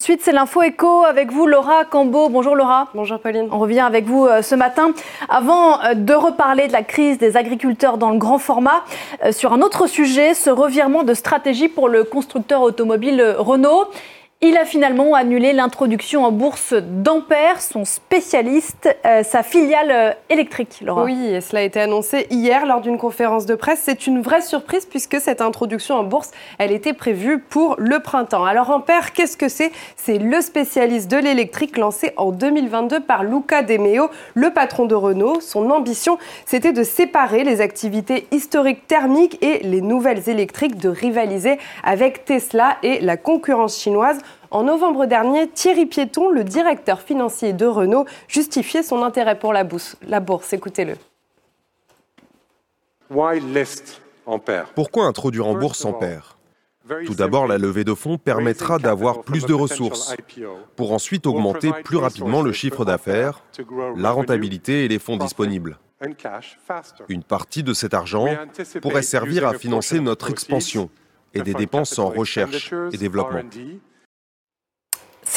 Ensuite, c'est l'info éco avec vous, Laura Cambo. Bonjour Laura. Bonjour Pauline. On revient avec vous euh, ce matin. Avant euh, de reparler de la crise des agriculteurs dans le grand format, euh, sur un autre sujet, ce revirement de stratégie pour le constructeur automobile Renault. Il a finalement annulé l'introduction en bourse d'Ampère, son spécialiste, euh, sa filiale euh, électrique. Laura. Oui, cela a été annoncé hier lors d'une conférence de presse. C'est une vraie surprise puisque cette introduction en bourse, elle était prévue pour le printemps. Alors Ampère, qu'est-ce que c'est? C'est le spécialiste de l'électrique lancé en 2022 par Luca De Meo, le patron de Renault. Son ambition, c'était de séparer les activités historiques thermiques et les nouvelles électriques, de rivaliser avec Tesla et la concurrence chinoise. En novembre dernier, Thierry Piéton, le directeur financier de Renault, justifiait son intérêt pour la bourse. La bourse, écoutez-le. Pourquoi introduire en bourse Ampère Tout d'abord, la levée de fonds permettra d'avoir plus de ressources pour ensuite augmenter plus rapidement le chiffre d'affaires, la rentabilité et les fonds disponibles. Une partie de cet argent pourrait servir à financer notre expansion et des dépenses en recherche et développement.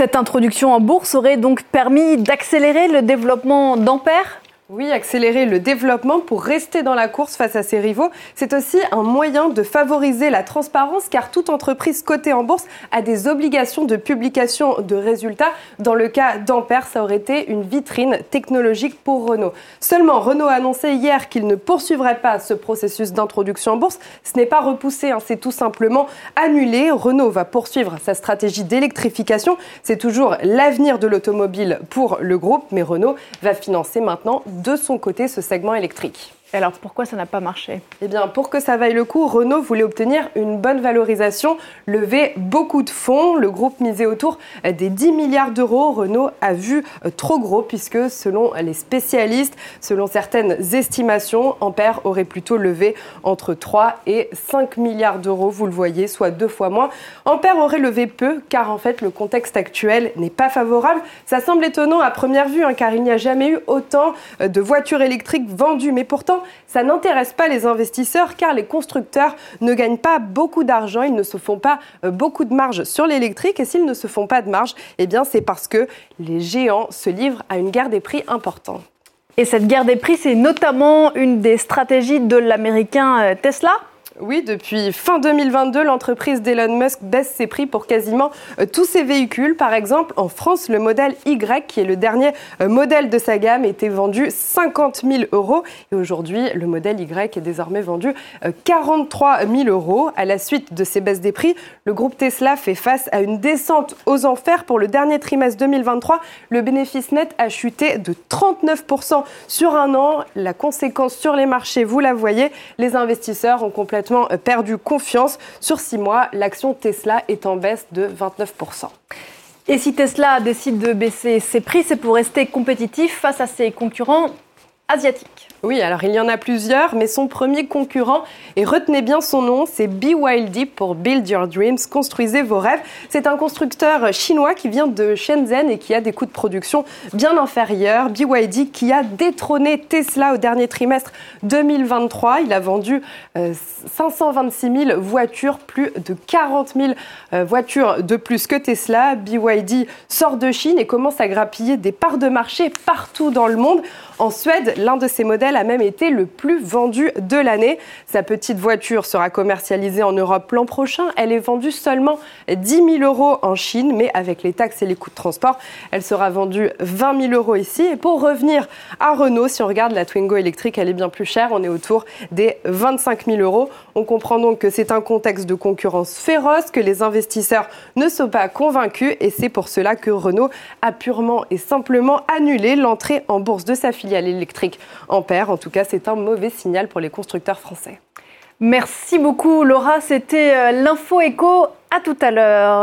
Cette introduction en bourse aurait donc permis d'accélérer le développement d'Ampère? Oui, accélérer le développement pour rester dans la course face à ses rivaux, c'est aussi un moyen de favoriser la transparence car toute entreprise cotée en bourse a des obligations de publication de résultats. Dans le cas d'Ampère, ça aurait été une vitrine technologique pour Renault. Seulement, Renault a annoncé hier qu'il ne poursuivrait pas ce processus d'introduction en bourse. Ce n'est pas repoussé, hein, c'est tout simplement annulé. Renault va poursuivre sa stratégie d'électrification. C'est toujours l'avenir de l'automobile pour le groupe, mais Renault va financer maintenant de son côté ce segment électrique. Alors pourquoi ça n'a pas marché? Eh bien, pour que ça vaille le coup, Renault voulait obtenir une bonne valorisation, lever beaucoup de fonds. Le groupe misait autour des 10 milliards d'euros. Renault a vu trop gros puisque, selon les spécialistes, selon certaines estimations, Ampère aurait plutôt levé entre 3 et 5 milliards d'euros. Vous le voyez, soit deux fois moins. Ampère aurait levé peu car en fait le contexte actuel n'est pas favorable. Ça semble étonnant à première vue hein, car il n'y a jamais eu autant de voitures électriques vendues. Mais pourtant, ça n'intéresse pas les investisseurs car les constructeurs ne gagnent pas beaucoup d'argent, ils ne se font pas euh, beaucoup de marge sur l'électrique et s'ils ne se font pas de marge, eh bien c'est parce que les géants se livrent à une guerre des prix importante. Et cette guerre des prix, c'est notamment une des stratégies de l'américain euh, Tesla oui, depuis fin 2022, l'entreprise d'Elon Musk baisse ses prix pour quasiment euh, tous ses véhicules. Par exemple, en France, le modèle Y, qui est le dernier euh, modèle de sa gamme, était vendu 50 000 euros. Et aujourd'hui, le modèle Y est désormais vendu 43 euh, 000 euros. À la suite de ces baisses des prix, le groupe Tesla fait face à une descente aux enfers. Pour le dernier trimestre 2023, le bénéfice net a chuté de 39% sur un an. La conséquence sur les marchés, vous la voyez, les investisseurs ont complètement perdu confiance. Sur six mois, l'action Tesla est en baisse de 29%. Et si Tesla décide de baisser ses prix, c'est pour rester compétitif face à ses concurrents Oui, alors il y en a plusieurs, mais son premier concurrent, et retenez bien son nom, c'est BYD pour Build Your Dreams, construisez vos rêves. C'est un constructeur chinois qui vient de Shenzhen et qui a des coûts de production bien inférieurs. BYD qui a détrôné Tesla au dernier trimestre 2023. Il a vendu 526 euh, 000 voitures, plus de 40 000 euh, voitures de plus que Tesla. BYD sort de Chine et commence à grappiller des parts de marché partout dans le monde. En Suède, l'un de ses modèles a même été le plus vendu de l'année. Sa petite voiture sera commercialisée en Europe l'an prochain. Elle est vendue seulement 10 000 euros en Chine, mais avec les taxes et les coûts de transport, elle sera vendue 20 000 euros ici. Et pour revenir à Renault, si on regarde la Twingo électrique, elle est bien plus chère. On est autour des 25 000 euros. On comprend donc que c'est un contexte de concurrence féroce, que les investisseurs ne sont pas convaincus et c'est pour cela que Renault a purement et simplement annulé l'entrée en bourse de sa filiale à En tout cas, c'est un mauvais signal pour les constructeurs français. Merci beaucoup Laura, c'était euh, l'info écho. À tout à l'heure.